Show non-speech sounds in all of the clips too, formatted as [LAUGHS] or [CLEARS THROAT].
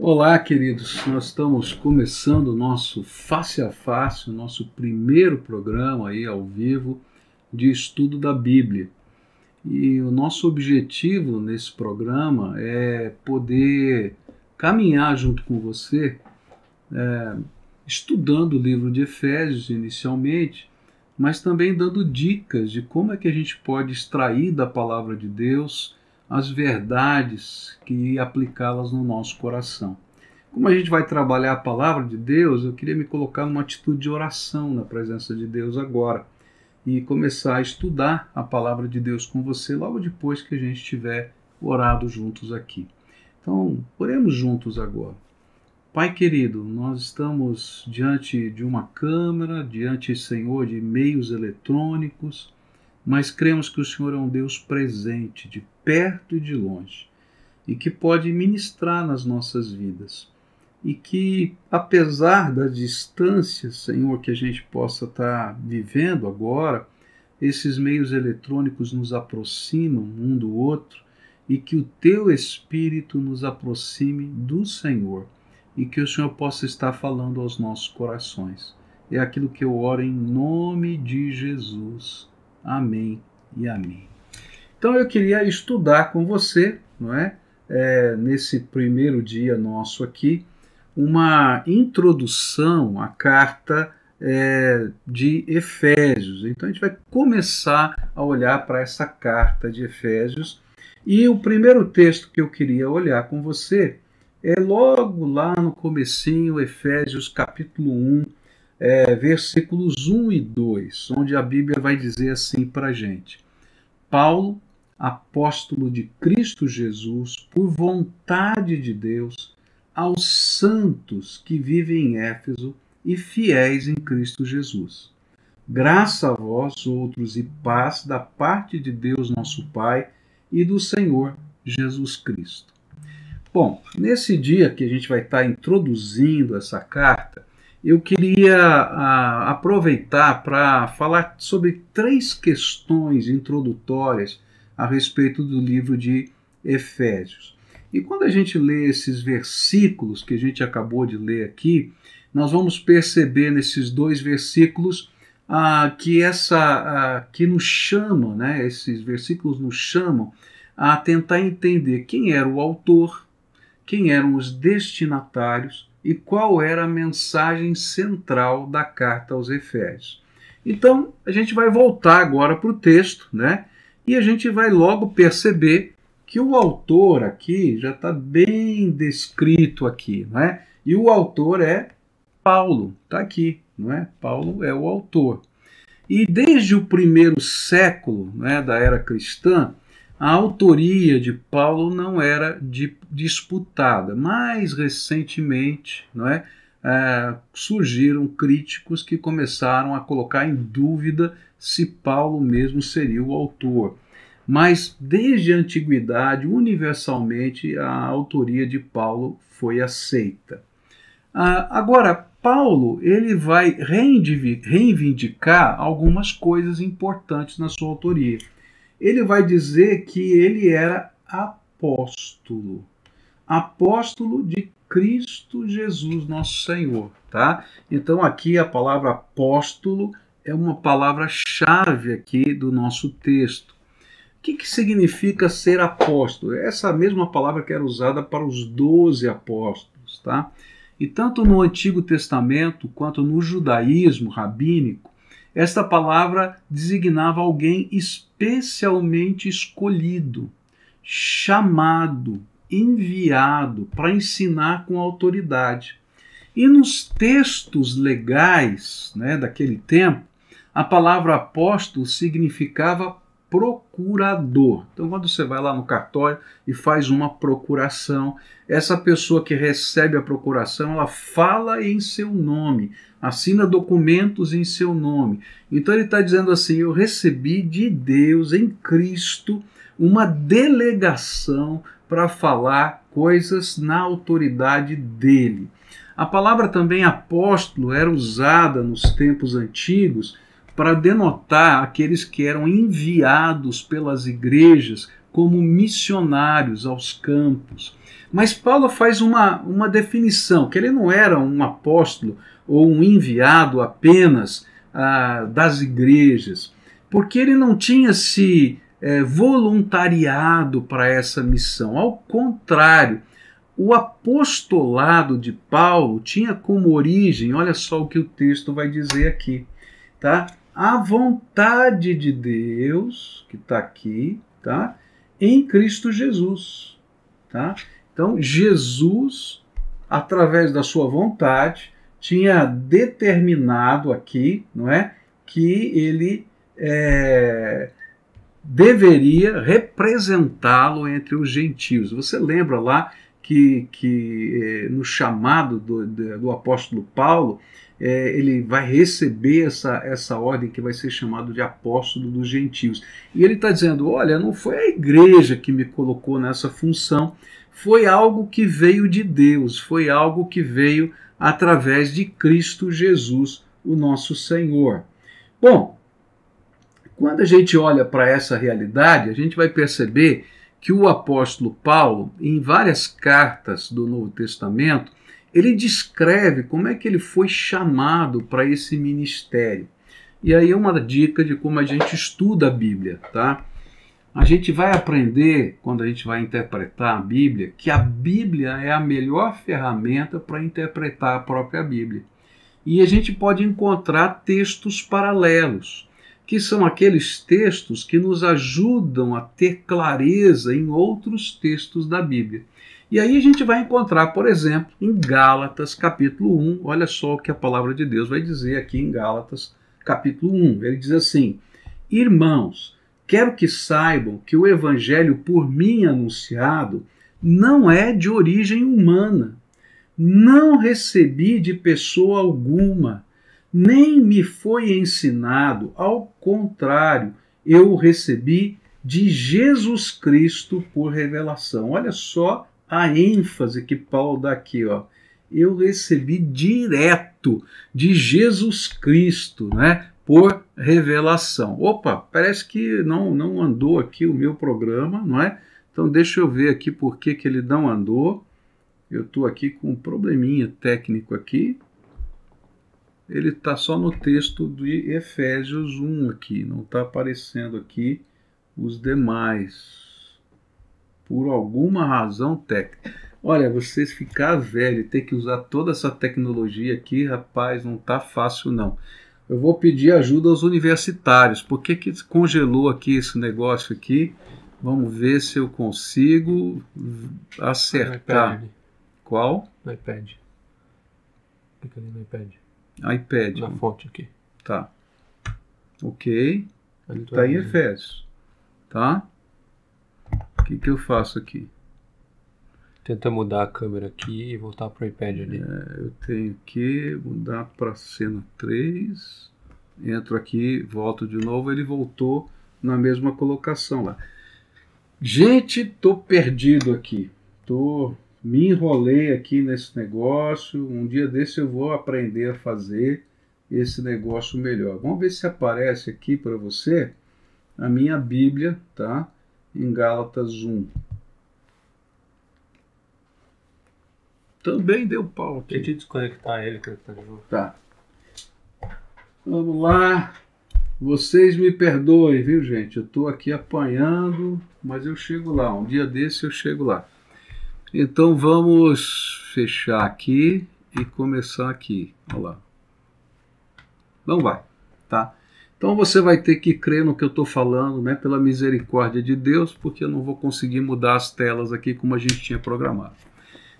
Olá, queridos. Nós estamos começando o nosso Face a Face, o nosso primeiro programa aí ao vivo de estudo da Bíblia. E o nosso objetivo nesse programa é poder caminhar junto com você, é, estudando o livro de Efésios inicialmente, mas também dando dicas de como é que a gente pode extrair da palavra de Deus as verdades e aplicá-las no nosso coração. Como a gente vai trabalhar a palavra de Deus, eu queria me colocar numa atitude de oração na presença de Deus agora e começar a estudar a palavra de Deus com você logo depois que a gente tiver orado juntos aqui. Então, oremos juntos agora. Pai querido, nós estamos diante de uma câmara, diante, Senhor, de meios eletrônicos mas cremos que o Senhor é um Deus presente, de perto e de longe, e que pode ministrar nas nossas vidas. E que, apesar da distância, Senhor, que a gente possa estar vivendo agora, esses meios eletrônicos nos aproximam um do outro e que o teu Espírito nos aproxime do Senhor e que o Senhor possa estar falando aos nossos corações. É aquilo que eu oro em nome de Jesus. Amém e amém. Então eu queria estudar com você, não é? é nesse primeiro dia nosso aqui, uma introdução à carta é, de Efésios. Então a gente vai começar a olhar para essa carta de Efésios. E o primeiro texto que eu queria olhar com você é logo lá no comecinho, Efésios capítulo 1, é, versículos 1 e 2, onde a Bíblia vai dizer assim para a gente: Paulo, apóstolo de Cristo Jesus, por vontade de Deus, aos santos que vivem em Éfeso e fiéis em Cristo Jesus. Graça a vós outros e paz da parte de Deus nosso Pai e do Senhor Jesus Cristo. Bom, nesse dia que a gente vai estar introduzindo essa carta, eu queria a, aproveitar para falar sobre três questões introdutórias a respeito do livro de Efésios. E quando a gente lê esses versículos que a gente acabou de ler aqui, nós vamos perceber nesses dois versículos ah, que essa ah, que nos chamam, né, esses versículos nos chamam a tentar entender quem era o autor, quem eram os destinatários e qual era a mensagem central da carta aos Efésios. Então, a gente vai voltar agora para o texto, né? E a gente vai logo perceber que o autor aqui já está bem descrito aqui, né? E o autor é Paulo, está aqui, não é? Paulo é o autor. E desde o primeiro século né, da era cristã, a autoria de Paulo não era disputada. Mais recentemente, não é, é, surgiram críticos que começaram a colocar em dúvida se Paulo mesmo seria o autor. Mas desde a antiguidade, universalmente, a autoria de Paulo foi aceita. Ah, agora, Paulo ele vai reivindicar algumas coisas importantes na sua autoria ele vai dizer que ele era apóstolo. Apóstolo de Cristo Jesus, nosso Senhor, tá? Então aqui a palavra apóstolo é uma palavra-chave aqui do nosso texto. O que, que significa ser apóstolo? Essa mesma palavra que era usada para os doze apóstolos, tá? E tanto no Antigo Testamento quanto no judaísmo rabínico, esta palavra designava alguém especialmente escolhido, chamado, enviado para ensinar com autoridade. E nos textos legais né, daquele tempo, a palavra apóstolo significava procurador. Então, quando você vai lá no cartório e faz uma procuração, essa pessoa que recebe a procuração, ela fala em seu nome, assina documentos em seu nome. Então, ele está dizendo assim: Eu recebi de Deus, em Cristo, uma delegação para falar coisas na autoridade dele. A palavra também apóstolo era usada nos tempos antigos para denotar aqueles que eram enviados pelas igrejas como missionários aos campos. Mas Paulo faz uma, uma definição, que ele não era um apóstolo ou um enviado apenas ah, das igrejas, porque ele não tinha se é, voluntariado para essa missão. Ao contrário, o apostolado de Paulo tinha como origem, olha só o que o texto vai dizer aqui, tá? A vontade de Deus, que está aqui, tá? Em Cristo Jesus, tá? Então, Jesus, através da sua vontade, tinha determinado aqui, não é? Que ele é, deveria representá-lo entre os gentios. Você lembra lá que, que é, no chamado do, do apóstolo Paulo, é, ele vai receber essa, essa ordem que vai ser chamado de apóstolo dos gentios. E ele está dizendo: olha, não foi a igreja que me colocou nessa função, foi algo que veio de Deus, foi algo que veio através de Cristo Jesus, o nosso Senhor. Bom, quando a gente olha para essa realidade, a gente vai perceber que o apóstolo Paulo, em várias cartas do Novo Testamento, ele descreve como é que ele foi chamado para esse ministério. E aí é uma dica de como a gente estuda a Bíblia, tá? A gente vai aprender, quando a gente vai interpretar a Bíblia, que a Bíblia é a melhor ferramenta para interpretar a própria Bíblia. E a gente pode encontrar textos paralelos que são aqueles textos que nos ajudam a ter clareza em outros textos da Bíblia. E aí a gente vai encontrar, por exemplo, em Gálatas, capítulo 1, olha só o que a palavra de Deus vai dizer aqui em Gálatas, capítulo 1. Ele diz assim: Irmãos, quero que saibam que o evangelho por mim anunciado não é de origem humana. Não recebi de pessoa alguma nem me foi ensinado, ao contrário, eu o recebi de Jesus Cristo por revelação. Olha só a ênfase que Paulo dá aqui, ó. Eu recebi direto de Jesus Cristo, né? Por revelação. Opa, parece que não não andou aqui o meu programa, não é? Então deixa eu ver aqui por que, que ele não andou. Eu estou aqui com um probleminha técnico aqui ele está só no texto de Efésios 1 aqui, não está aparecendo aqui os demais. Por alguma razão técnica. Olha, vocês ficar velho e ter que usar toda essa tecnologia aqui, rapaz, não tá fácil não. Eu vou pedir ajuda aos universitários. Por que, que congelou aqui esse negócio aqui? Vamos ver se eu consigo acertar. No Qual? No iPad. Clica ali no iPad iPad. Na fonte aqui. Tá. Ok. Está em Efésios. Tá? O que, que eu faço aqui? Tenta mudar a câmera aqui e voltar para o iPad ali. É, eu tenho que mudar para cena 3. Entro aqui, volto de novo, ele voltou na mesma colocação lá. Gente, tô perdido aqui. Tô me enrolei aqui nesse negócio. Um dia desse eu vou aprender a fazer esse negócio melhor. Vamos ver se aparece aqui para você a minha Bíblia, tá? Em Gálatas 1. Também deu pau aqui. Tente desconectar ele, que ele tá de novo. Tá. Vamos lá. Vocês me perdoem, viu, gente? Eu estou aqui apanhando, mas eu chego lá. Um dia desse eu chego lá. Então vamos fechar aqui e começar aqui. Olha lá. Não vai, tá? Então você vai ter que crer no que eu estou falando, né? Pela misericórdia de Deus, porque eu não vou conseguir mudar as telas aqui como a gente tinha programado.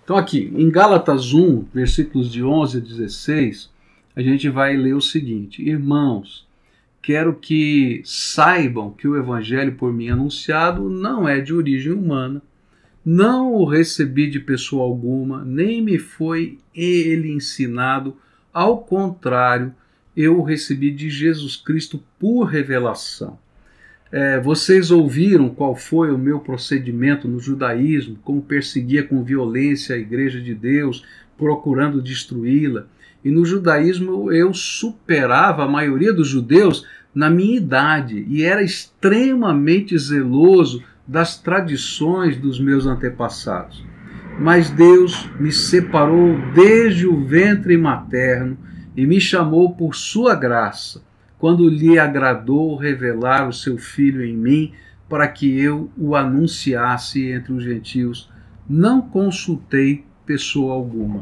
Então aqui, em Gálatas 1, versículos de 11 a 16, a gente vai ler o seguinte: Irmãos, quero que saibam que o evangelho por mim anunciado não é de origem humana não o recebi de pessoa alguma, nem me foi ele ensinado, ao contrário, eu recebi de Jesus Cristo por revelação. É, vocês ouviram qual foi o meu procedimento no judaísmo, como perseguia com violência a igreja de Deus, procurando destruí-la. E no judaísmo eu superava a maioria dos judeus na minha idade e era extremamente zeloso das tradições dos meus antepassados. mas Deus me separou desde o ventre materno e me chamou por sua graça, quando lhe agradou revelar o seu filho em mim, para que eu o anunciasse entre os gentios. Não consultei pessoa alguma.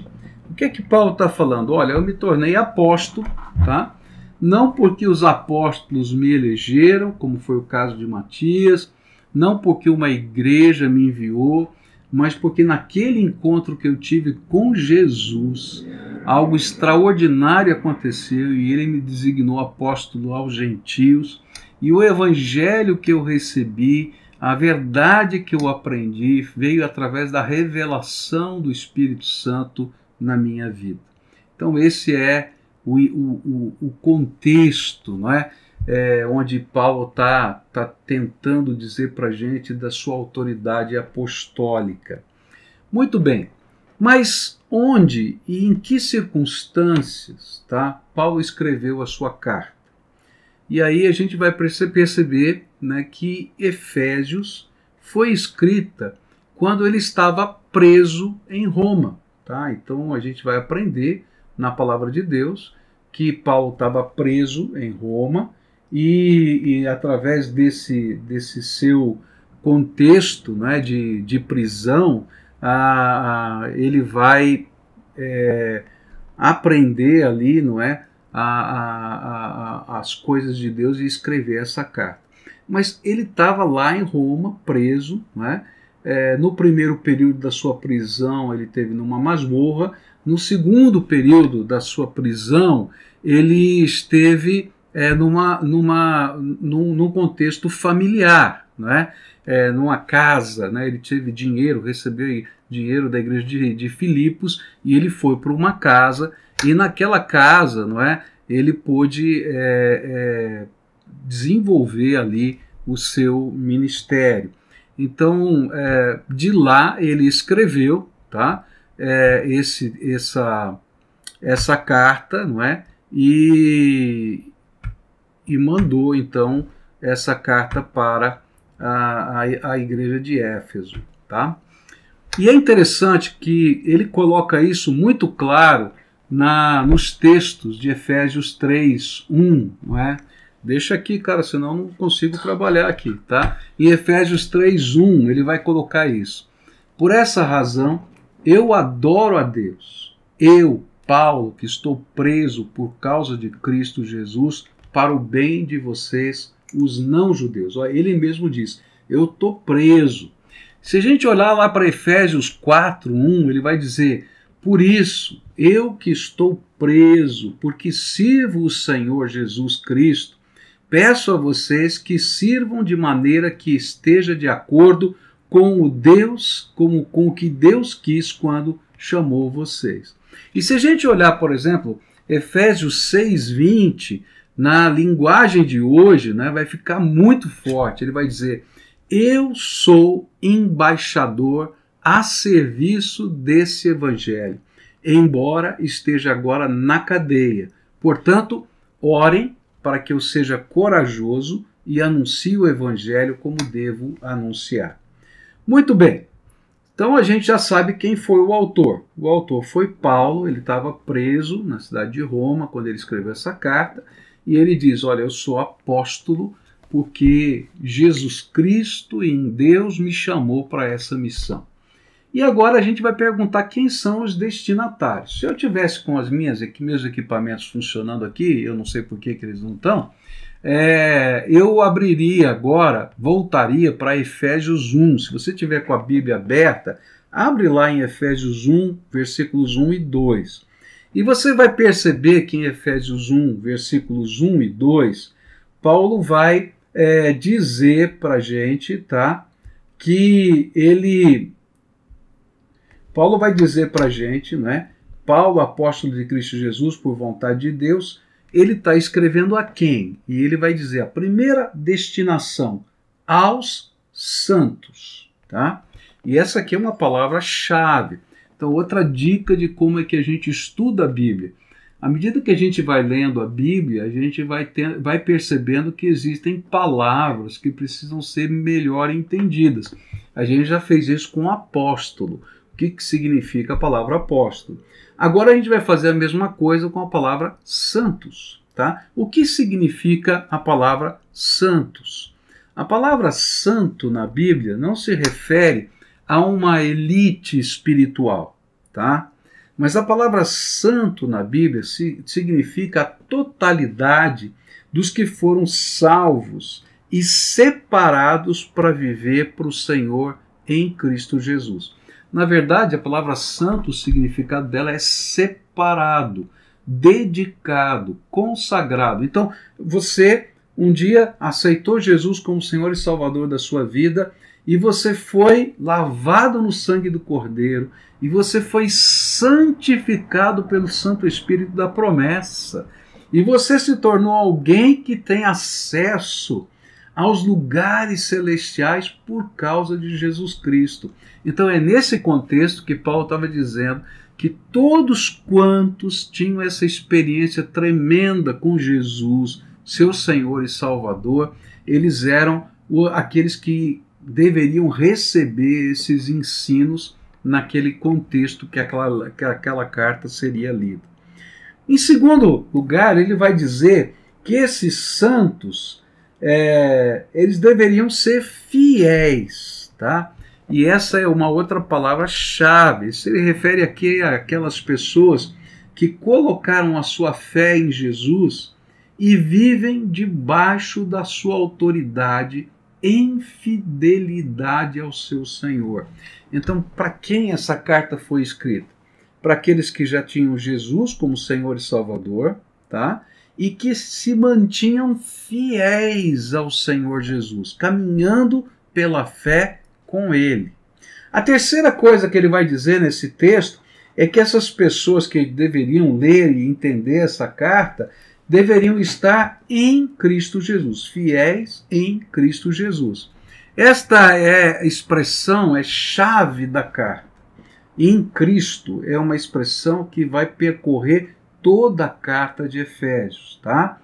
O que é que Paulo está falando? Olha, eu me tornei apóstolo, tá? Não porque os apóstolos me elegeram, como foi o caso de Matias, não porque uma igreja me enviou, mas porque naquele encontro que eu tive com Jesus, algo extraordinário aconteceu e ele me designou apóstolo aos gentios, e o evangelho que eu recebi, a verdade que eu aprendi, veio através da revelação do Espírito Santo na minha vida. Então, esse é o, o, o contexto, não é? É, onde Paulo está tá tentando dizer para a gente da sua autoridade apostólica. Muito bem, mas onde e em que circunstâncias tá, Paulo escreveu a sua carta? E aí a gente vai perceber né, que Efésios foi escrita quando ele estava preso em Roma. Tá? Então a gente vai aprender na palavra de Deus que Paulo estava preso em Roma e, e através desse, desse seu contexto né, de, de prisão, a, a, ele vai é, aprender ali, não é, a, a, as coisas de Deus e escrever essa carta. Mas ele estava lá em Roma, preso, não é? É, no primeiro período da sua prisão, ele teve numa masmorra. No segundo período da sua prisão, ele esteve é, numa, numa, num, num contexto familiar, né? É, numa casa, né? ele teve dinheiro, recebeu dinheiro da igreja de, de Filipos e ele foi para uma casa e naquela casa, não é? Ele pôde é, é, desenvolver ali o seu ministério. Então, é, de lá ele escreveu, tá? É, esse, essa, essa carta, não é? E, e mandou então essa carta para a, a, a igreja de Éfeso. Tá? E é interessante que ele coloca isso muito claro na, nos textos de Efésios 3, 1, não é? Deixa aqui, cara, senão não consigo trabalhar aqui, tá? Em Efésios 3, 1, ele vai colocar isso. Por essa razão, eu adoro a Deus. Eu, Paulo, que estou preso por causa de Cristo Jesus, para o bem de vocês, os não-judeus. Ele mesmo diz: Eu estou preso. Se a gente olhar lá para Efésios 4, 1, ele vai dizer: Por isso, eu que estou preso, porque sirvo o Senhor Jesus Cristo, peço a vocês que sirvam de maneira que esteja de acordo com o Deus, como com o que Deus quis quando chamou vocês. E se a gente olhar, por exemplo, Efésios 6:20, na linguagem de hoje, né, vai ficar muito forte. Ele vai dizer: Eu sou embaixador a serviço desse evangelho, embora esteja agora na cadeia. Portanto, orem para que eu seja corajoso e anuncie o evangelho como devo anunciar. Muito bem. Então a gente já sabe quem foi o autor. O autor foi Paulo, ele estava preso na cidade de Roma quando ele escreveu essa carta e ele diz: Olha, eu sou apóstolo porque Jesus Cristo em Deus me chamou para essa missão. E agora a gente vai perguntar quem são os destinatários. Se eu tivesse com as minhas meus equipamentos funcionando aqui, eu não sei por que, que eles não estão, é, eu abriria agora, voltaria para Efésios 1. Se você tiver com a Bíblia aberta, abre lá em Efésios 1, versículos 1 e 2. E você vai perceber que em Efésios 1, versículos 1 e 2, Paulo vai é, dizer para a gente, tá? Que ele. Paulo vai dizer para a gente, né? Paulo, apóstolo de Cristo Jesus, por vontade de Deus, ele está escrevendo a quem? E ele vai dizer a primeira destinação aos santos, tá? E essa aqui é uma palavra-chave. Então, outra dica de como é que a gente estuda a Bíblia. À medida que a gente vai lendo a Bíblia, a gente vai, ter, vai percebendo que existem palavras que precisam ser melhor entendidas. A gente já fez isso com o apóstolo. que, que significa a palavra apóstolo. Agora a gente vai fazer a mesma coisa com a palavra santos. Tá? O que significa a palavra santos? A palavra santo na Bíblia não se refere a uma elite espiritual, tá? Mas a palavra santo na Bíblia significa a totalidade dos que foram salvos e separados para viver para o Senhor em Cristo Jesus. Na verdade, a palavra santo, o significado dela é separado, dedicado, consagrado. Então, você um dia aceitou Jesus como Senhor e Salvador da sua vida e você foi lavado no sangue do Cordeiro e você foi santificado pelo Santo Espírito da promessa. E você se tornou alguém que tem acesso aos lugares celestiais por causa de Jesus Cristo. Então é nesse contexto que Paulo estava dizendo que todos quantos tinham essa experiência tremenda com Jesus, seu Senhor e Salvador, eles eram aqueles que deveriam receber esses ensinos naquele contexto que aquela, que aquela carta seria lida. Em segundo lugar, ele vai dizer que esses santos é, eles deveriam ser fiéis, tá? E essa é uma outra palavra-chave. Se ele refere aqui àquelas pessoas que colocaram a sua fé em Jesus e vivem debaixo da sua autoridade em fidelidade ao seu Senhor. Então, para quem essa carta foi escrita? Para aqueles que já tinham Jesus como Senhor e Salvador, tá? E que se mantinham fiéis ao Senhor Jesus, caminhando pela fé com ele. A terceira coisa que ele vai dizer nesse texto é que essas pessoas que deveriam ler e entender essa carta deveriam estar em Cristo Jesus, fiéis em Cristo Jesus. Esta é expressão, é chave da carta. Em Cristo é uma expressão que vai percorrer toda a carta de Efésios, tá?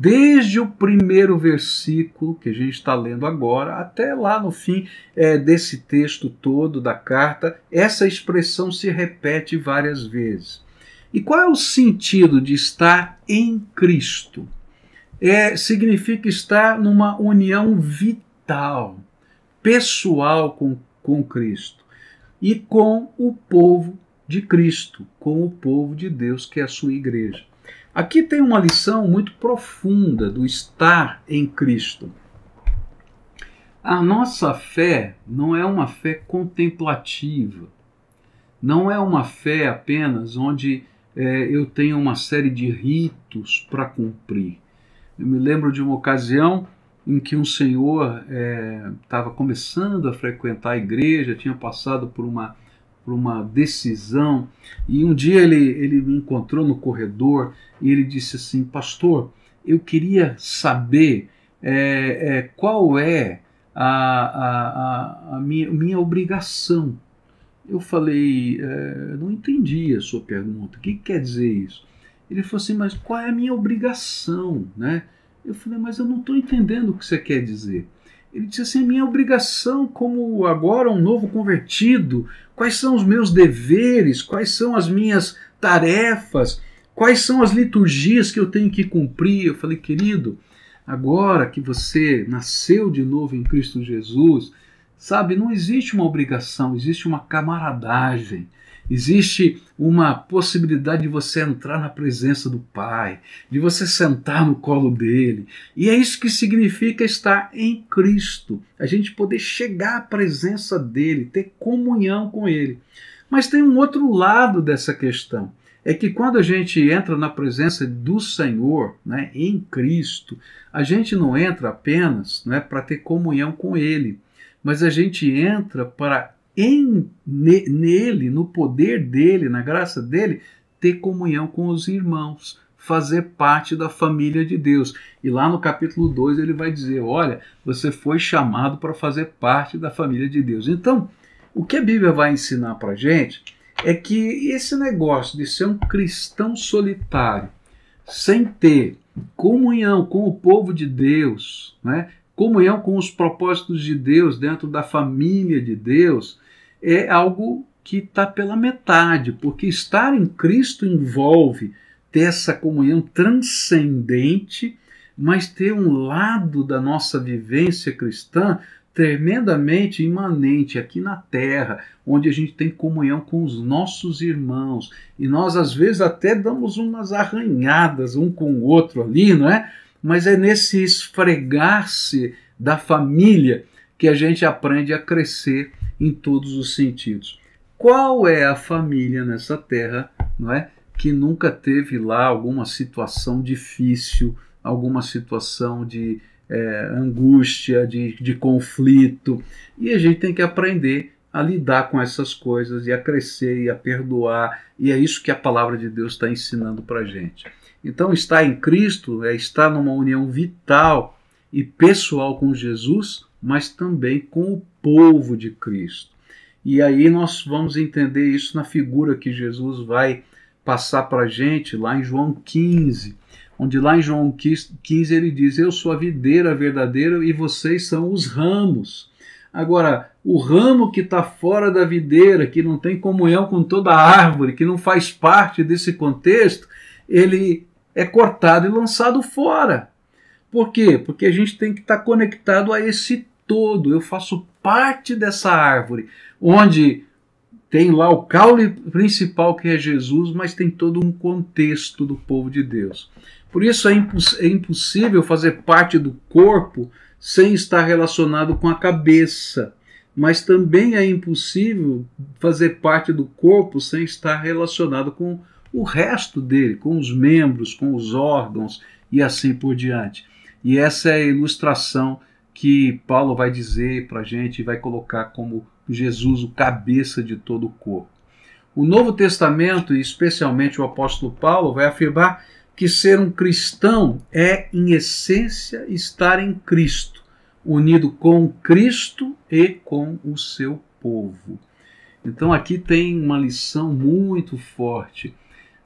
desde o primeiro versículo que a gente está lendo agora até lá no fim é, desse texto todo da carta, essa expressão se repete várias vezes. E qual é o sentido de estar em Cristo? É, significa estar numa união vital, pessoal com, com Cristo e com o povo de Cristo, com o povo de Deus, que é a sua igreja. Aqui tem uma lição muito profunda do estar em Cristo. A nossa fé não é uma fé contemplativa, não é uma fé apenas onde é, eu tenho uma série de ritos para cumprir. Eu me lembro de uma ocasião em que um senhor estava é, começando a frequentar a igreja, tinha passado por uma por uma decisão. E um dia ele, ele me encontrou no corredor e ele disse assim: Pastor, eu queria saber é, é, qual é a, a, a, a minha, minha obrigação. Eu falei: é, Não entendi a sua pergunta, o que, que quer dizer isso? Ele falou assim: Mas qual é a minha obrigação? Né? Eu falei: Mas eu não estou entendendo o que você quer dizer. Ele disse assim: minha obrigação como agora um novo convertido, quais são os meus deveres, quais são as minhas tarefas, quais são as liturgias que eu tenho que cumprir. Eu falei, querido, agora que você nasceu de novo em Cristo Jesus, sabe, não existe uma obrigação, existe uma camaradagem. Existe uma possibilidade de você entrar na presença do Pai, de você sentar no colo dele. E é isso que significa estar em Cristo. A gente poder chegar à presença dele, ter comunhão com ele. Mas tem um outro lado dessa questão. É que quando a gente entra na presença do Senhor, né, em Cristo, a gente não entra apenas né, para ter comunhão com Ele, mas a gente entra para em nele, no poder dele, na graça dele, ter comunhão com os irmãos, fazer parte da família de Deus. E lá no capítulo 2 ele vai dizer: Olha, você foi chamado para fazer parte da família de Deus. Então, o que a Bíblia vai ensinar para a gente é que esse negócio de ser um cristão solitário, sem ter comunhão com o povo de Deus, né? Comunhão com os propósitos de Deus dentro da família de Deus, é algo que está pela metade, porque estar em Cristo envolve ter essa comunhão transcendente, mas ter um lado da nossa vivência cristã tremendamente imanente aqui na terra, onde a gente tem comunhão com os nossos irmãos. E nós, às vezes, até damos umas arranhadas um com o outro ali, não é? Mas é nesse esfregar-se da família que a gente aprende a crescer em todos os sentidos. Qual é a família nessa terra, não é? Que nunca teve lá alguma situação difícil, alguma situação de é, angústia, de, de conflito. E a gente tem que aprender a lidar com essas coisas e a crescer e a perdoar. E é isso que a palavra de Deus está ensinando para gente. Então, estar em Cristo é estar numa união vital e pessoal com Jesus, mas também com o povo de Cristo. E aí nós vamos entender isso na figura que Jesus vai passar para a gente lá em João 15 onde lá em João 15 ele diz: Eu sou a videira verdadeira e vocês são os ramos. Agora, o ramo que está fora da videira, que não tem comunhão com toda a árvore, que não faz parte desse contexto, ele é cortado e lançado fora. Por quê? Porque a gente tem que estar tá conectado a esse todo. Eu faço parte dessa árvore, onde tem lá o caule principal que é Jesus, mas tem todo um contexto do povo de Deus. Por isso é, imposs é impossível fazer parte do corpo sem estar relacionado com a cabeça. Mas também é impossível fazer parte do corpo sem estar relacionado com o resto dele, com os membros, com os órgãos e assim por diante. E essa é a ilustração que Paulo vai dizer para a gente e vai colocar como Jesus, o cabeça de todo o corpo. O Novo Testamento, e especialmente o apóstolo Paulo, vai afirmar que ser um cristão é, em essência, estar em Cristo, unido com Cristo e com o seu povo. Então aqui tem uma lição muito forte.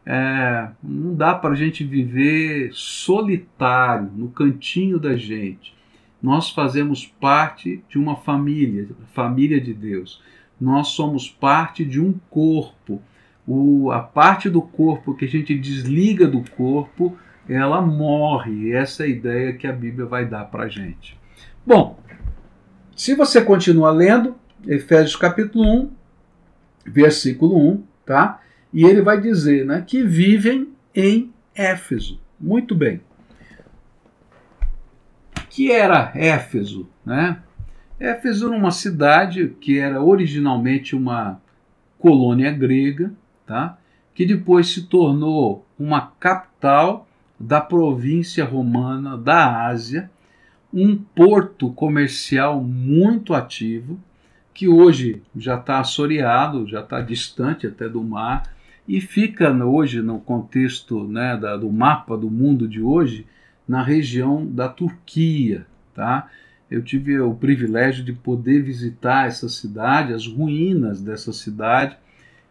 É, não dá para a gente viver solitário, no cantinho da gente. Nós fazemos parte de uma família, família de Deus. Nós somos parte de um corpo o, a parte do corpo que a gente desliga do corpo, ela morre. E essa é a ideia que a Bíblia vai dar para a gente. Bom, se você continua lendo, Efésios capítulo 1, versículo 1, tá? E ele vai dizer né, que vivem em Éfeso. Muito bem. Que era Éfeso? Né? Éfeso era uma cidade que era originalmente uma colônia grega, tá? que depois se tornou uma capital da província romana da Ásia, um porto comercial muito ativo, que hoje já está assoreado, já está distante até do mar, e fica hoje no contexto né, da, do mapa do mundo de hoje, na região da Turquia. Tá? Eu tive o privilégio de poder visitar essa cidade, as ruínas dessa cidade,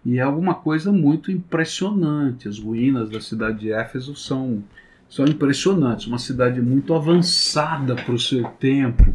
e é alguma coisa muito impressionante. As ruínas da cidade de Éfeso são, são impressionantes. Uma cidade muito avançada para o seu tempo,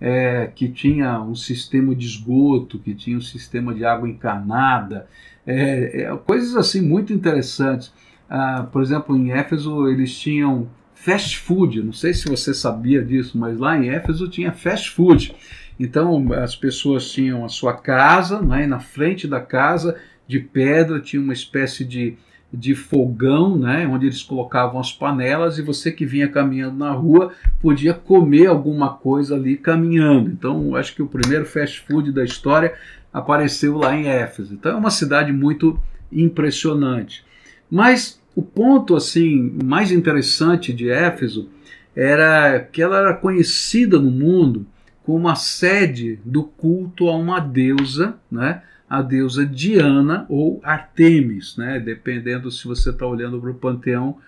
é, que tinha um sistema de esgoto, que tinha um sistema de água encanada, é, é, coisas assim muito interessantes. Ah, por exemplo, em Éfeso eles tinham fast food. Não sei se você sabia disso, mas lá em Éfeso tinha fast food. Então as pessoas tinham a sua casa, né, na frente da casa de pedra, tinha uma espécie de, de fogão, né, onde eles colocavam as panelas e você que vinha caminhando na rua podia comer alguma coisa ali caminhando. Então, acho que o primeiro fast food da história apareceu lá em Éfeso. Então, é uma cidade muito impressionante. Mas o ponto assim mais interessante de Éfeso era que ela era conhecida no mundo como a sede do culto a uma deusa, né? a deusa Diana ou Artemis, né? dependendo se você está olhando para o panteão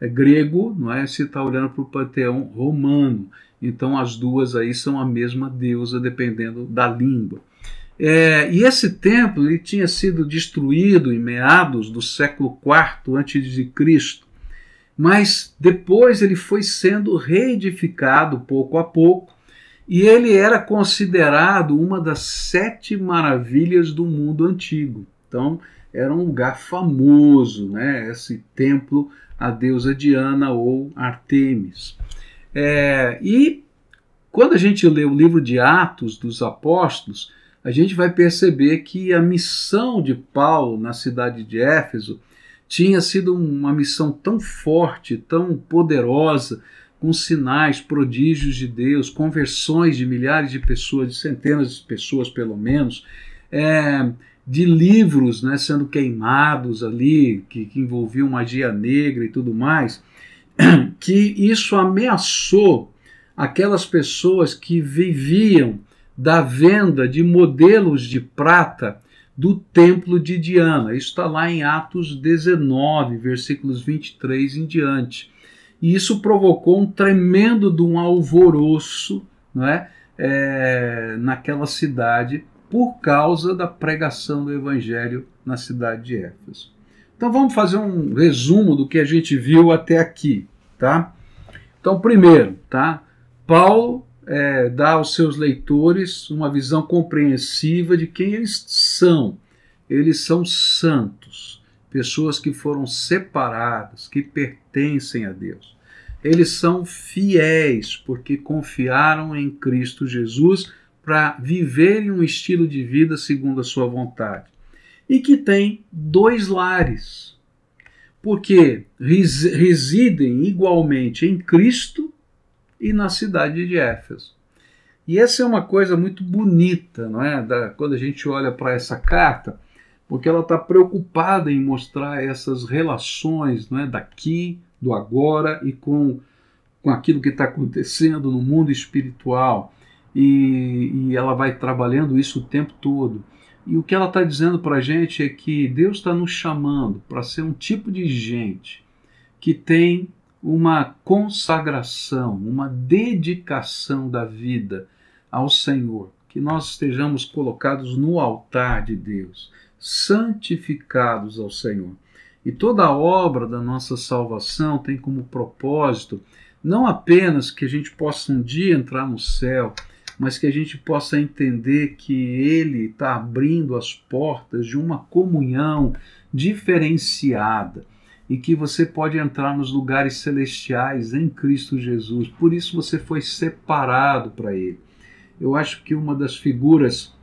é, grego, não é? se está olhando para o panteão romano. Então as duas aí são a mesma deusa, dependendo da língua. É, e esse templo ele tinha sido destruído em meados do século IV a.C., mas depois ele foi sendo reedificado pouco a pouco E ele era considerado uma das sete maravilhas do mundo antigo. Então, era um lugar famoso, né? esse templo à deusa Diana ou Artemis. É, e quando a gente lê o livro de Atos dos Apóstolos, a gente vai perceber que a missão de Paulo na cidade de Éfeso tinha sido uma missão tão forte, tão poderosa, com sinais, prodígios de Deus, conversões de milhares de pessoas, de centenas de pessoas pelo menos, é, de livros né, sendo queimados ali, que, que envolviam magia negra e tudo mais, [CLEARS THROAT] que isso ameaçou aquelas pessoas que viviam da venda de modelos de prata do templo de Diana. Isso está lá em Atos 19, versículos 23 em diante. E isso provocou um tremendo de um alvoroço não é? é naquela cidade por causa da pregação do evangelho na cidade de Éfeso. Então vamos fazer um resumo do que a gente viu até aqui, tá? Então, primeiro, tá? Paulo é, dá aos seus leitores uma visão compreensiva de quem eles são. Eles são santos, pessoas que foram separadas, que pertencem a Deus. Eles são fiéis porque confiaram em Cristo Jesus para viverem um estilo de vida segundo a sua vontade. E que tem dois lares, porque residem igualmente em Cristo e na cidade de Éfeso. E essa é uma coisa muito bonita, não é? Da, quando a gente olha para essa carta, porque ela está preocupada em mostrar essas relações não é? daqui, do agora e com, com aquilo que está acontecendo no mundo espiritual e, e ela vai trabalhando isso o tempo todo. E o que ela está dizendo para a gente é que Deus está nos chamando para ser um tipo de gente que tem uma consagração, uma dedicação da vida ao Senhor, que nós estejamos colocados no altar de Deus, santificados ao Senhor. E toda a obra da nossa salvação tem como propósito não apenas que a gente possa um dia entrar no céu, mas que a gente possa entender que Ele está abrindo as portas de uma comunhão diferenciada e que você pode entrar nos lugares celestiais em Cristo Jesus. Por isso você foi separado para Ele. Eu acho que uma das figuras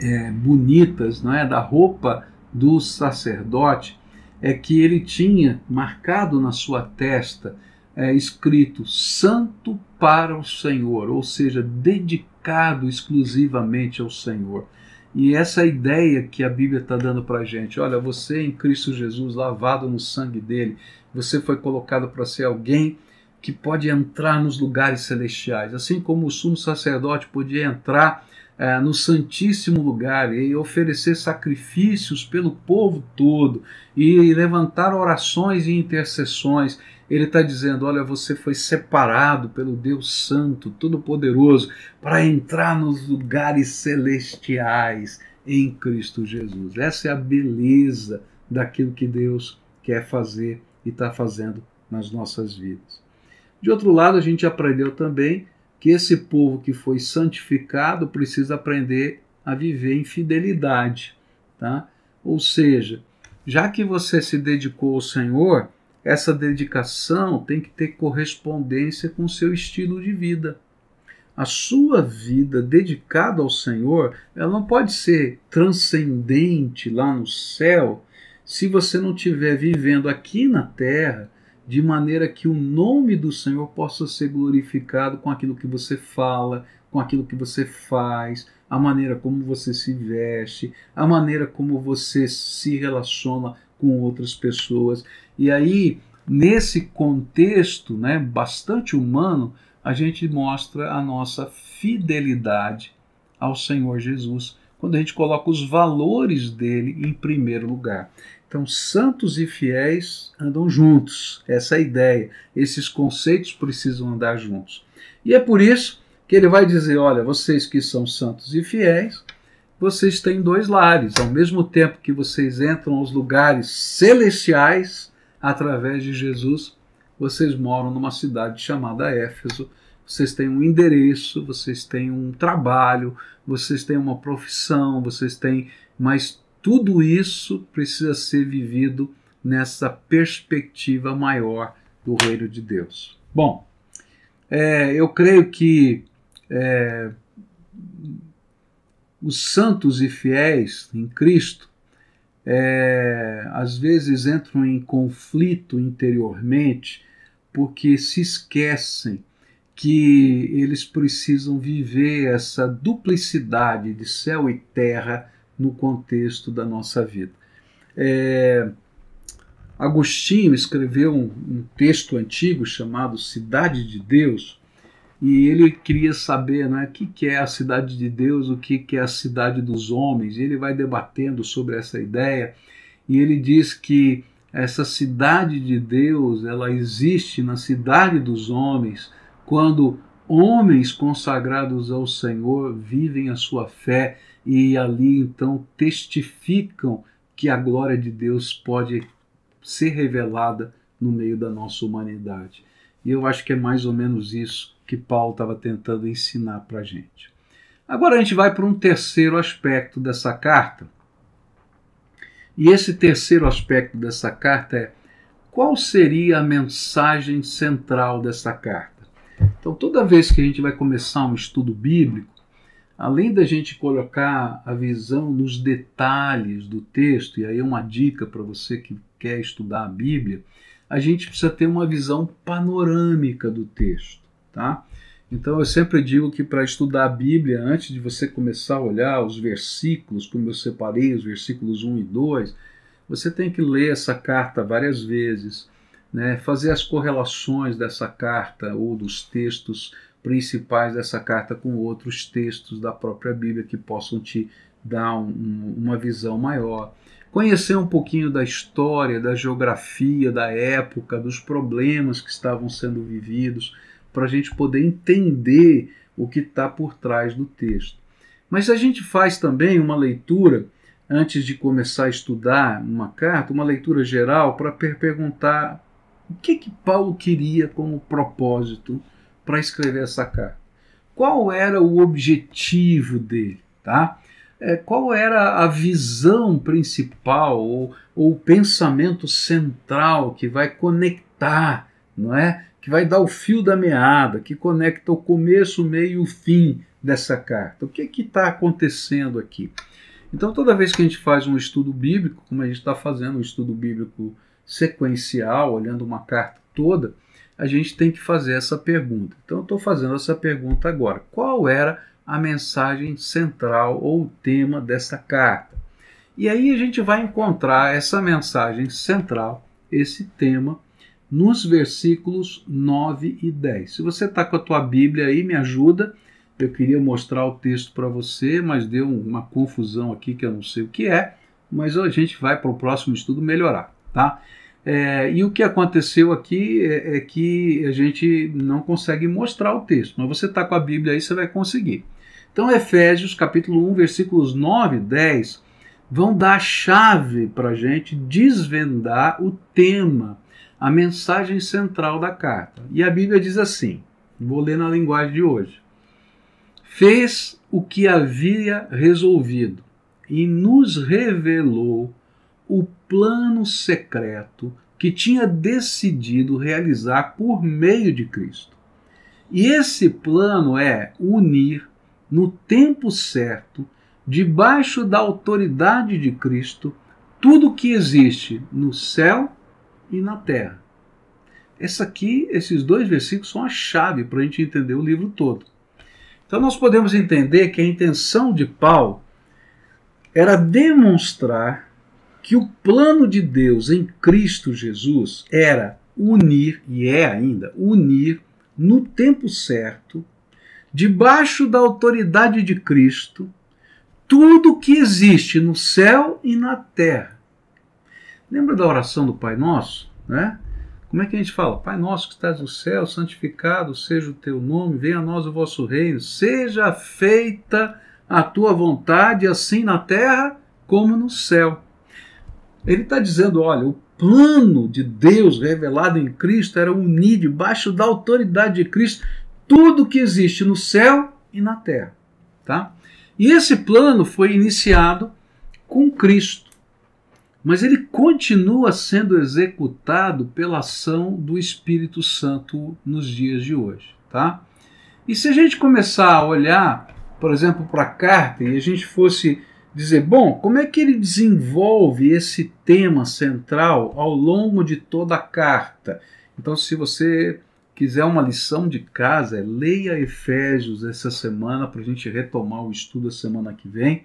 é, bonitas não é, da roupa do sacerdote é que ele tinha marcado na sua testa é, escrito Santo para o Senhor, ou seja, dedicado exclusivamente ao Senhor. E essa é ideia que a Bíblia está dando para a gente. Olha, você em Cristo Jesus, lavado no sangue dele, você foi colocado para ser alguém que pode entrar nos lugares celestiais. Assim como o sumo sacerdote podia entrar é, no Santíssimo Lugar e oferecer sacrifícios pelo povo todo e levantar orações e intercessões ele está dizendo: olha, você foi separado pelo Deus Santo, Todo-Poderoso, para entrar nos lugares celestiais em Cristo Jesus. Essa é a beleza daquilo que Deus quer fazer e está fazendo nas nossas vidas. De outro lado, a gente aprendeu também que esse povo que foi santificado precisa aprender a viver em fidelidade, tá? Ou seja, já que você se dedicou ao Senhor, essa dedicação tem que ter correspondência com o seu estilo de vida. A sua vida dedicada ao Senhor, ela não pode ser transcendente lá no céu se você não estiver vivendo aqui na terra de maneira que o nome do Senhor possa ser glorificado com aquilo que você fala, com aquilo que você faz, a maneira como você se veste, a maneira como você se relaciona com outras pessoas. E aí, nesse contexto né, bastante humano, a gente mostra a nossa fidelidade ao Senhor Jesus, quando a gente coloca os valores dele em primeiro lugar. Então, santos e fiéis andam juntos, essa é a ideia. Esses conceitos precisam andar juntos. E é por isso que ele vai dizer: olha, vocês que são santos e fiéis, vocês têm dois lares. Ao mesmo tempo que vocês entram aos lugares celestiais através de Jesus, vocês moram numa cidade chamada Éfeso, vocês têm um endereço, vocês têm um trabalho, vocês têm uma profissão, vocês têm. Mas tudo isso precisa ser vivido nessa perspectiva maior do reino de Deus. Bom, é, eu creio que é, os santos e fiéis em Cristo é, às vezes entram em conflito interiormente porque se esquecem que eles precisam viver essa duplicidade de céu e terra no contexto da nossa vida. É, Agostinho escreveu um, um texto antigo chamado Cidade de Deus, e ele queria saber né, o que, que é a cidade de Deus, o que, que é a cidade dos homens. E ele vai debatendo sobre essa ideia e ele diz que essa cidade de Deus ela existe na cidade dos homens quando homens consagrados ao Senhor vivem a sua fé e ali então testificam que a glória de Deus pode ser revelada no meio da nossa humanidade. E eu acho que é mais ou menos isso que Paulo estava tentando ensinar para a gente. Agora a gente vai para um terceiro aspecto dessa carta. E esse terceiro aspecto dessa carta é qual seria a mensagem central dessa carta? Então, toda vez que a gente vai começar um estudo bíblico, além da gente colocar a visão nos detalhes do texto, e aí é uma dica para você que quer estudar a Bíblia, a gente precisa ter uma visão panorâmica do texto tá? Então eu sempre digo que para estudar a Bíblia, antes de você começar a olhar os versículos, como eu separei os versículos 1 e 2, você tem que ler essa carta várias vezes, né? fazer as correlações dessa carta ou dos textos principais dessa carta com outros textos da própria Bíblia que possam te dar um, uma visão maior. Conhecer um pouquinho da história, da geografia da época, dos problemas que estavam sendo vividos para a gente poder entender o que está por trás do texto. Mas a gente faz também uma leitura, antes de começar a estudar uma carta, uma leitura geral para perguntar o que, que Paulo queria como propósito para escrever essa carta. Qual era o objetivo dele, tá? É, qual era a visão principal ou, ou o pensamento central que vai conectar, não é? que vai dar o fio da meada, que conecta o começo, o meio e o fim dessa carta. O que é está acontecendo aqui? Então, toda vez que a gente faz um estudo bíblico, como a gente está fazendo um estudo bíblico sequencial, olhando uma carta toda, a gente tem que fazer essa pergunta. Então, eu estou fazendo essa pergunta agora. Qual era a mensagem central ou o tema dessa carta? E aí a gente vai encontrar essa mensagem central, esse tema, nos versículos 9 e 10. Se você está com a tua Bíblia aí, me ajuda. Eu queria mostrar o texto para você, mas deu uma confusão aqui que eu não sei o que é, mas a gente vai para o próximo estudo melhorar, tá? É, e o que aconteceu aqui é, é, que a gente não consegue mostrar o texto, mas você está com a Bíblia aí, você vai conseguir. Então, Efésios capítulo 1, versículos 9 e 10 vão dar a chave para a gente desvendar o tema a mensagem central da carta. E a Bíblia diz assim: vou ler na linguagem de hoje. Fez o que havia resolvido e nos revelou o plano secreto que tinha decidido realizar por meio de Cristo. E esse plano é unir no tempo certo, debaixo da autoridade de Cristo, tudo que existe no céu e na terra. Essa aqui, esses dois versículos são a chave para a gente entender o livro todo. Então nós podemos entender que a intenção de Paulo era demonstrar que o plano de Deus em Cristo Jesus era unir, e é ainda, unir no tempo certo, debaixo da autoridade de Cristo, tudo que existe no céu e na terra Lembra da oração do Pai Nosso? Né? Como é que a gente fala? Pai nosso que estás no céu, santificado seja o teu nome, venha a nós o vosso reino, seja feita a tua vontade, assim na terra como no céu. Ele está dizendo: olha, o plano de Deus revelado em Cristo era unir debaixo da autoridade de Cristo tudo que existe no céu e na terra. Tá? E esse plano foi iniciado com Cristo, mas ele continua sendo executado pela ação do Espírito Santo nos dias de hoje. Tá? E se a gente começar a olhar, por exemplo, para a carta e a gente fosse dizer, bom, como é que ele desenvolve esse tema central ao longo de toda a carta? Então, se você quiser uma lição de casa, leia Efésios essa semana para a gente retomar o estudo a semana que vem.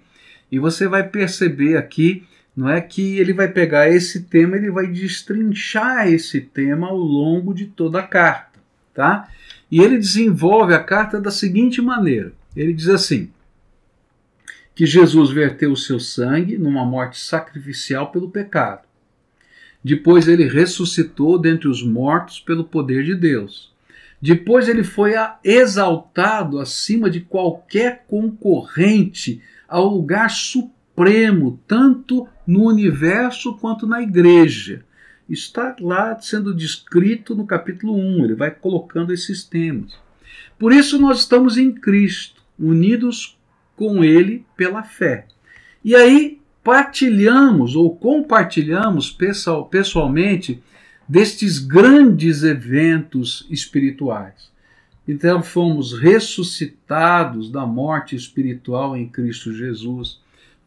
E você vai perceber aqui, não é que ele vai pegar esse tema, ele vai destrinchar esse tema ao longo de toda a carta, tá? E ele desenvolve a carta da seguinte maneira: ele diz assim, que Jesus verteu o seu sangue numa morte sacrificial pelo pecado. Depois ele ressuscitou dentre os mortos pelo poder de Deus. Depois ele foi exaltado acima de qualquer concorrente ao lugar supremo, tanto no universo quanto na igreja. Está lá sendo descrito no capítulo 1, ele vai colocando esses temas. Por isso nós estamos em Cristo, unidos com Ele pela fé. E aí partilhamos ou compartilhamos pessoalmente destes grandes eventos espirituais. Então fomos ressuscitados da morte espiritual em Cristo Jesus.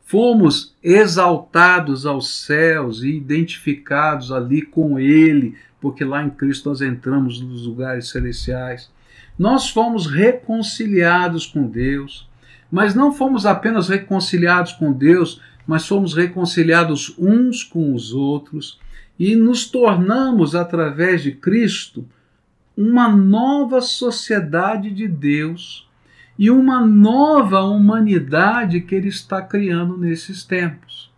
Fomos exaltados aos céus e identificados ali com Ele, porque lá em Cristo nós entramos nos lugares celestiais. Nós fomos reconciliados com Deus, mas não fomos apenas reconciliados com Deus, mas fomos reconciliados uns com os outros e nos tornamos, através de Cristo, uma nova sociedade de Deus e uma nova humanidade que Ele está criando nesses tempos.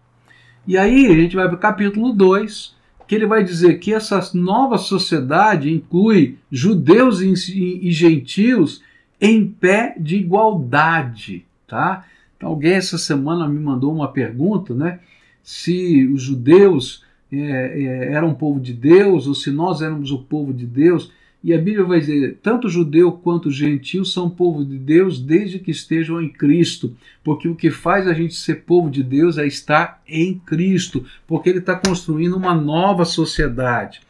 E aí a gente vai para o capítulo 2, que ele vai dizer que essa nova sociedade inclui judeus e gentios em pé de igualdade. Tá? Então, alguém essa semana me mandou uma pergunta, né? Se os judeus é, é, era um povo de Deus, ou se nós éramos o povo de Deus. E a Bíblia vai dizer: tanto judeu quanto gentil são povo de Deus desde que estejam em Cristo, porque o que faz a gente ser povo de Deus é estar em Cristo, porque Ele está construindo uma nova sociedade.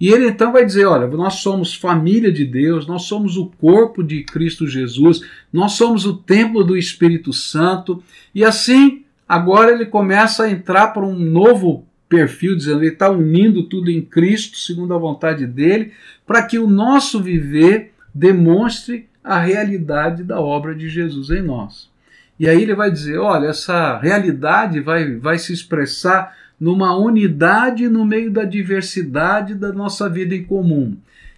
E ele então vai dizer: olha, nós somos família de Deus, nós somos o corpo de Cristo Jesus, nós somos o templo do Espírito Santo, e assim agora ele começa a entrar para um novo perfil, dizendo ele está unindo tudo em Cristo, segundo a vontade dele, para que o nosso viver demonstre a realidade da obra de Jesus em nós. E aí ele vai dizer: olha, essa realidade vai, vai se expressar numa unidade no meio da diversidade da nossa vida em comum.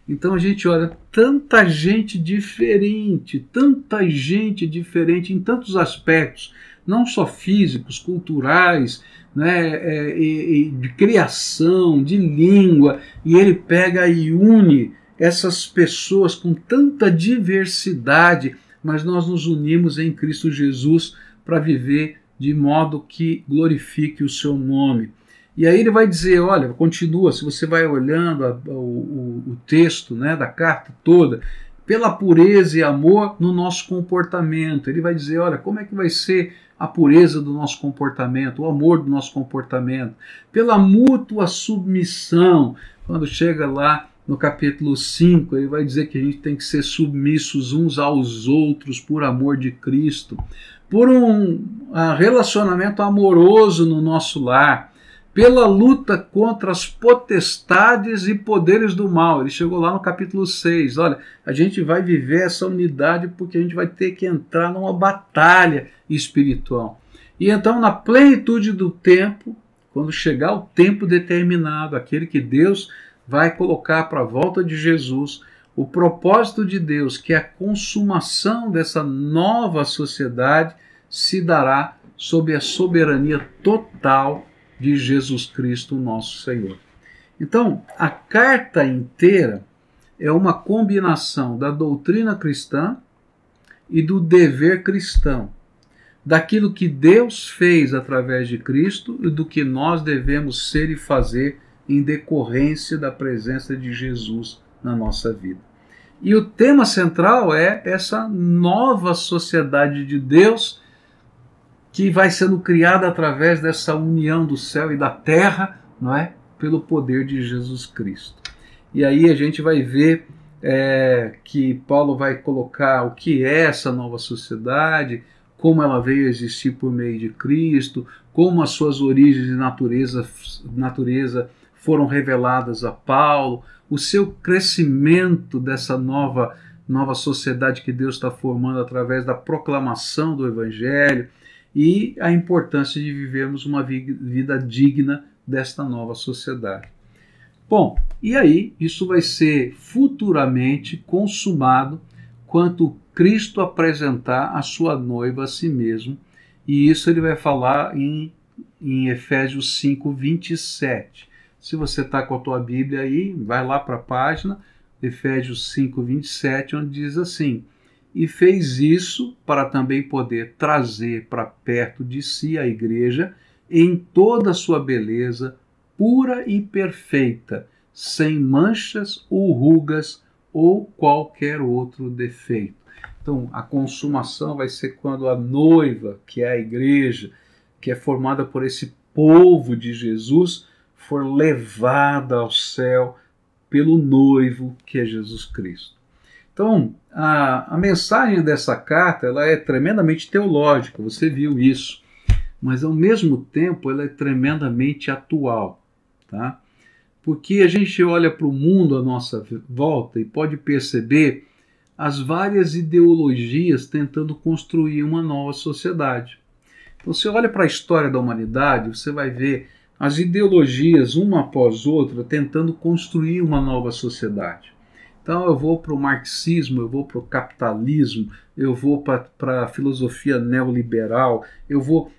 Então a gente olha tanta gente diferente, tanta gente diferente em tantos aspectos, não só físicos, culturais, né, é, e de criação, de língua, e ele pega e une essas pessoas com tanta diversidade, mas nós nos unimos em Cristo Jesus para viver de modo que glorifique o seu nome. E aí ele vai dizer, olha, continua, se você vai olhando a, o, o, o texto né, da carta toda, pela pureza e amor no nosso comportamento. Ele vai dizer, olha, como é que vai ser a pureza do nosso comportamento, o amor do nosso comportamento, pela mútua submissão. Quando chega lá no capítulo 5, ele vai dizer que a gente tem que ser submissos uns aos outros por amor de Cristo, por um uh, relacionamento amoroso no nosso lar pela luta contra as potestades e poderes do mal. Ele chegou lá no capítulo 6. Olha, a gente vai viver essa unidade porque a gente vai ter que entrar numa batalha espiritual. E então, na plenitude do tempo, quando chegar o tempo determinado, aquele que Deus vai colocar para a volta de Jesus, o propósito de Deus, que é a consumação dessa nova sociedade, se dará sob a soberania total de Jesus Cristo, nosso Senhor. Então, a carta inteira é uma combinação da doutrina cristã e do dever cristão, daquilo que Deus fez através de Cristo e do que nós devemos ser e fazer em decorrência da presença de Jesus na nossa vida. E o tema central é essa nova sociedade de Deus que vai sendo criada através dessa união do céu e da terra, não é? Pelo poder de Jesus Cristo. E aí a gente vai ver é, que Paulo vai colocar o que é essa nova sociedade, como ela veio a existir por meio de Cristo, como as suas origens e natureza, natureza foram reveladas a Paulo, o seu crescimento dessa nova, nova sociedade que Deus está formando através da proclamação do Evangelho e a importância de vivermos uma vida digna desta nova sociedade. Bom, e aí isso vai ser futuramente consumado quando Cristo apresentar a sua noiva a si mesmo, e isso ele vai falar em, em Efésios 5, 27. Se você está com a tua Bíblia aí, vai lá para a página, Efésios 5, 27, onde diz assim: E fez isso para também poder trazer para perto de si a igreja em toda a sua beleza, pura e perfeita, sem manchas ou rugas ou qualquer outro defeito. Então, a consumação vai ser quando a noiva, que é a igreja, que é formada por esse povo de Jesus, for levada ao céu pelo noivo que é Jesus Cristo. Então, a, a mensagem dessa carta ela é tremendamente teológica, você viu isso, mas ao mesmo tempo ela é tremendamente atual, tá? Porque a gente olha para o mundo à nossa volta e pode perceber as várias ideologias tentando construir uma nova sociedade. Então, você olha para a história da humanidade, você vai ver as ideologias, uma após outra, tentando construir uma nova sociedade. Então eu vou para o marxismo, eu vou para o capitalismo, eu vou para a filosofia neoliberal, eu vou.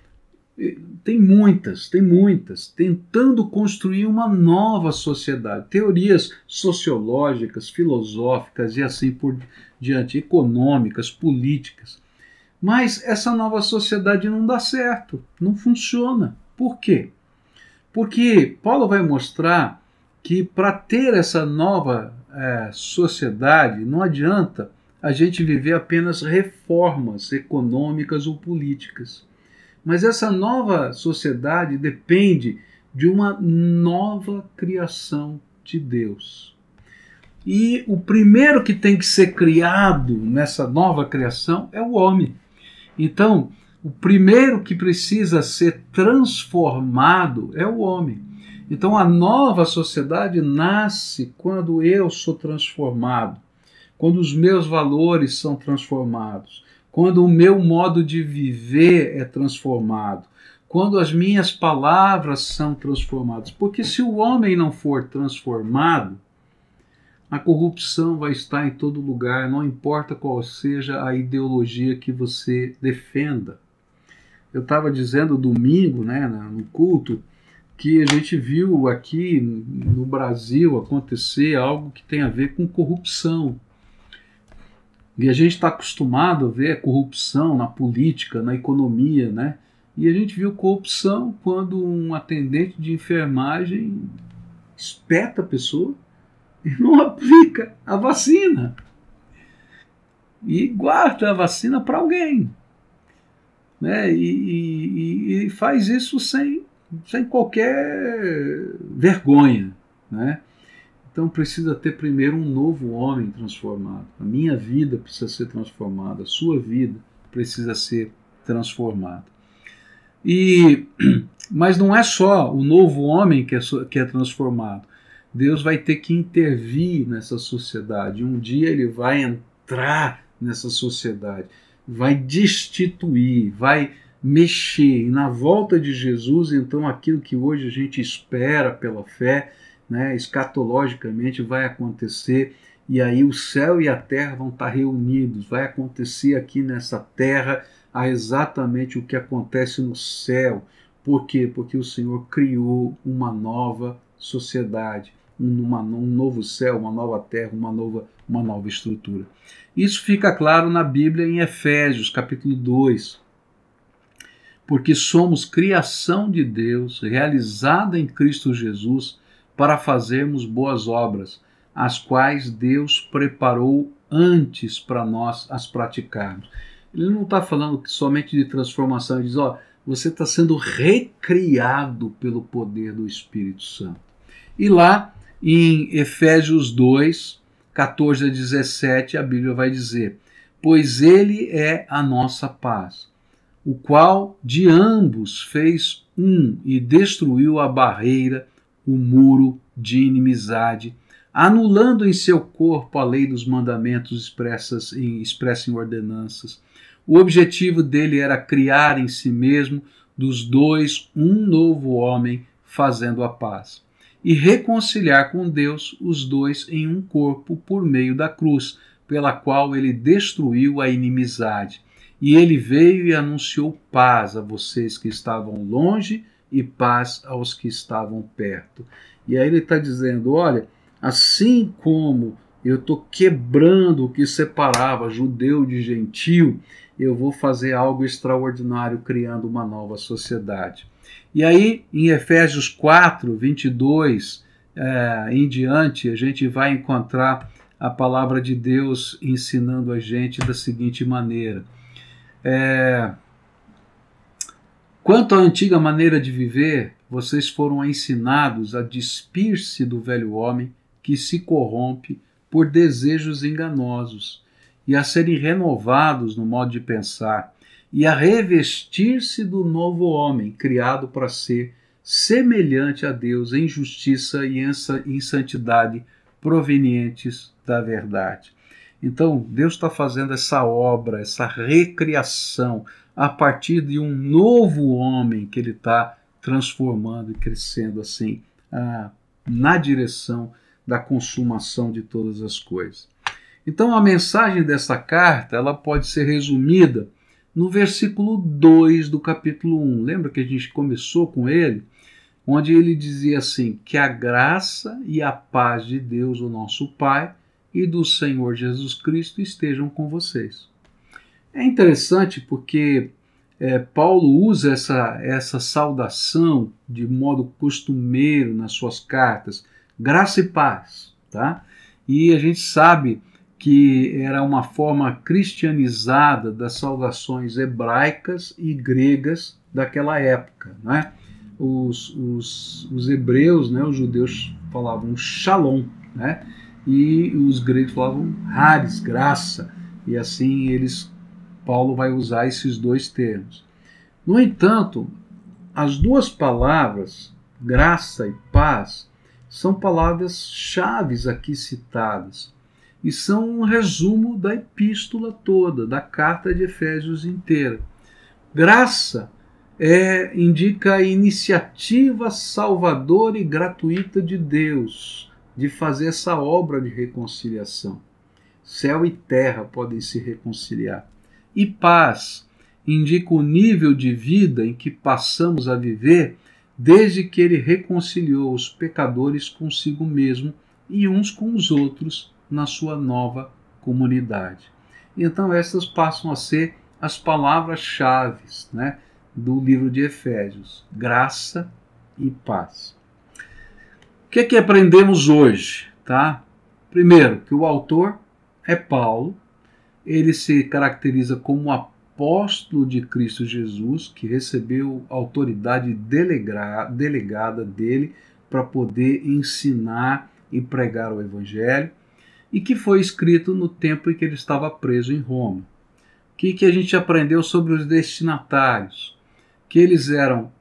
Tem muitas, tem muitas, tentando construir uma nova sociedade. Teorias sociológicas, filosóficas e assim por diante, econômicas, políticas. Mas essa nova sociedade não dá certo, não funciona. Por quê? Porque Paulo vai mostrar que para ter essa nova é, sociedade não adianta a gente viver apenas reformas econômicas ou políticas. Mas essa nova sociedade depende de uma nova criação de Deus. E o primeiro que tem que ser criado nessa nova criação é o homem. Então, o primeiro que precisa ser transformado é o homem. Então a nova sociedade nasce quando eu sou transformado, quando os meus valores são transformados, quando o meu modo de viver é transformado, quando as minhas palavras são transformadas. Porque se o homem não for transformado, a corrupção vai estar em todo lugar, não importa qual seja a ideologia que você defenda eu estava dizendo domingo, né, no culto, que a gente viu aqui no Brasil acontecer algo que tem a ver com corrupção. E a gente está acostumado a ver corrupção na política, na economia, né? E a gente viu corrupção quando um atendente de enfermagem espeta a pessoa e [LAUGHS] não aplica a vacina. E guarda a vacina para alguém né? E, e, e, faz isso sem, sem qualquer vergonha. Né? Então precisa ter primeiro um novo homem transformado. A minha vida precisa ser transformada, a sua vida precisa ser transformada. E, [CLEARS THROAT] mas não é só o novo homem que é, que é transformado. Deus vai ter que intervir nessa sociedade. Um dia ele vai entrar nessa sociedade vai destituir, vai mexer. E na volta de Jesus, então, aquilo que hoje a gente espera pela fé, né, escatologicamente, vai acontecer. E aí o céu e a terra vão estar reunidos. Vai acontecer aqui nessa terra exatamente o que acontece no céu. Por quê? Porque o Senhor criou uma nova sociedade, uma, um novo céu, uma nova terra, uma nova, uma nova estrutura. Isso fica claro na Bíblia em Efésios, capítulo 2. Porque somos criação de Deus, realizada em Cristo Jesus, para fazermos boas obras, as quais Deus preparou antes para nós as praticarmos. Ele não está falando somente de transformação, ele diz: ó, você está sendo recriado pelo poder do Espírito Santo. E lá em Efésios 2, 14 a 17, a Bíblia vai dizer: Pois ele é a nossa paz, o qual de ambos fez um e destruiu a barreira, o muro de inimizade, anulando em seu corpo a lei dos mandamentos expressas em, expressa em ordenanças. O objetivo dele era criar em si mesmo dos dois um novo homem, fazendo a paz, e reconciliar com Deus os dois em um corpo por meio da cruz, pela qual ele destruiu a inimizade. E ele veio e anunciou paz a vocês que estavam longe e paz aos que estavam perto. E aí ele está dizendo: olha, assim como eu estou quebrando o que separava judeu de gentil, eu vou fazer algo extraordinário, criando uma nova sociedade. E aí, em Efésios 4, 22 é, em diante, a gente vai encontrar a palavra de Deus ensinando a gente da seguinte maneira. É, Quanto à antiga maneira de viver, vocês foram ensinados a despir-se do velho homem que se corrompe por desejos enganosos e a serem renovados no modo de pensar e a revestir-se do novo homem criado para ser semelhante a Deus em justiça e em santidade provenientes da verdade. Então, Deus está fazendo essa obra, essa recriação, a partir de um novo homem que ele está transformando e crescendo assim ah, na direção da consumação de todas as coisas. Então a mensagem dessa carta ela pode ser resumida no versículo 2 do capítulo 1. Lembra que a gente começou com ele? Onde ele dizia assim: Que a graça e a paz de Deus, o nosso Pai, e do Senhor Jesus Cristo estejam com vocês. É interessante porque é, Paulo usa essa, essa saudação de modo costumeiro nas suas cartas, graça e paz, tá? E a gente sabe que era uma forma cristianizada das saudações hebraicas e gregas daquela época, né? Os, os, os hebreus, né, os judeus falavam shalom, né? E os gregos falavam haris, graça, e assim eles Paulo vai usar esses dois termos. No entanto, as duas palavras, graça e paz, são palavras chaves aqui citadas e são um resumo da epístola toda, da carta de Efésios inteira. Graça é, indica a iniciativa salvadora e gratuita de Deus de fazer essa obra de reconciliação. Céu e terra podem se reconciliar e paz indica o nível de vida em que passamos a viver desde que ele reconciliou os pecadores consigo mesmo e uns com os outros na sua nova comunidade. Então essas passam a ser as palavras-chave né, do livro de Efésios: graça e paz. O que é que aprendemos hoje? Tá? Primeiro, que o autor é Paulo, ele se caracteriza como apóstolo de Cristo Jesus, que recebeu autoridade delegada dele para poder ensinar e pregar o Evangelho, e que foi escrito no tempo em que ele estava preso em Roma. O que, que a gente aprendeu sobre os destinatários? Que eles eram,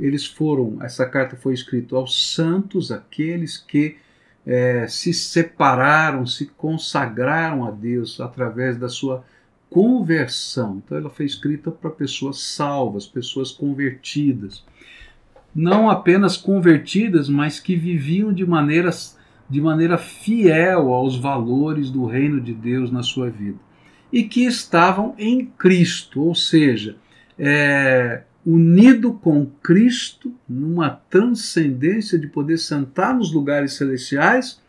eles foram, essa carta foi escrita aos santos, aqueles que é, se separaram, se consagraram a Deus através da sua conversão. Então ela foi escrita para pessoas salvas, pessoas convertidas. Não apenas convertidas, mas que viviam de, maneiras, de maneira fiel aos valores do reino de Deus na sua vida. E que estavam em Cristo, ou seja, é, unido com Cristo, numa transcendência de poder sentar nos lugares celestiais,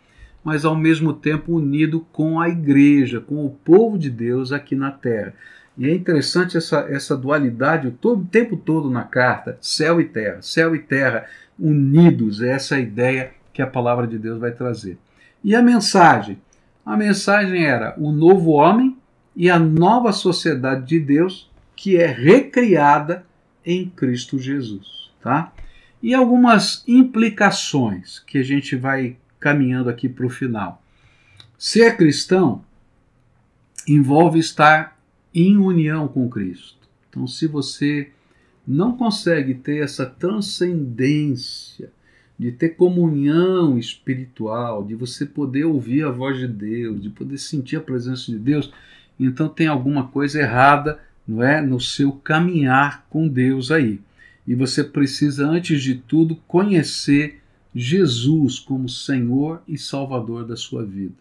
mas ao mesmo tempo unido com a igreja, com o povo de Deus aqui na terra. E é interessante essa, essa dualidade o, todo, o tempo todo na carta, céu e terra, céu e terra unidos, é essa ideia que a palavra de Deus vai trazer. E a mensagem? A mensagem era o novo homem e a nova sociedade de Deus que é recriada em Cristo Jesus, tá? E algumas implicações que a gente vai caminhando aqui para o final. Ser cristão envolve estar em união com Cristo. Então, se você não consegue ter essa transcendência de ter comunhão espiritual, de você poder ouvir a voz de Deus, de poder sentir a presença de Deus, então tem alguma coisa errada, não é, no seu caminhar com Deus aí. E você precisa antes de tudo conhecer Jesus como Senhor e Salvador da sua vida.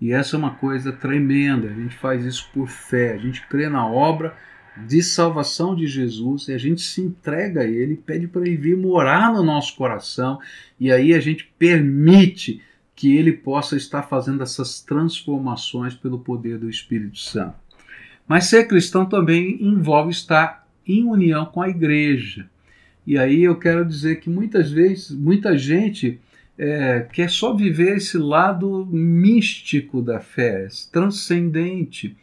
E essa é uma coisa tremenda, a gente faz isso por fé, a gente crê na obra de salvação de Jesus e a gente se entrega a Ele, pede para Ele vir morar no nosso coração e aí a gente permite que Ele possa estar fazendo essas transformações pelo poder do Espírito Santo. Mas ser cristão também envolve estar em união com a igreja. E aí eu quero dizer que muitas vezes, muita gente é, quer só viver esse lado místico da fé, transcendente,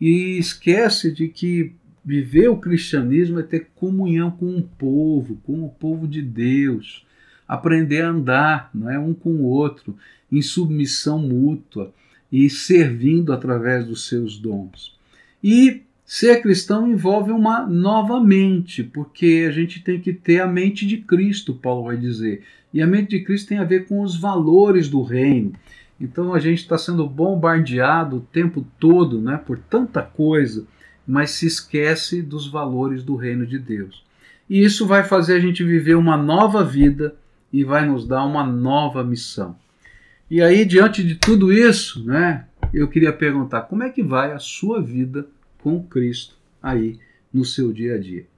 e esquece de que viver o cristianismo é ter comunhão com o povo, com o povo de Deus, aprender a andar não é, um com o outro, em submissão mútua e servindo através dos seus dons. E Ser cristão envolve uma nova mente, porque a gente tem que ter a mente de Cristo, Paulo vai dizer. E a mente de Cristo tem a ver com os valores do reino. Então a gente está sendo bombardeado o tempo todo né, por tanta coisa, mas se esquece dos valores do reino de Deus. E isso vai fazer a gente viver uma nova vida e vai nos dar uma nova missão. E aí, diante de tudo isso, né, eu queria perguntar: como é que vai a sua vida? com Cristo aí no seu dia a dia.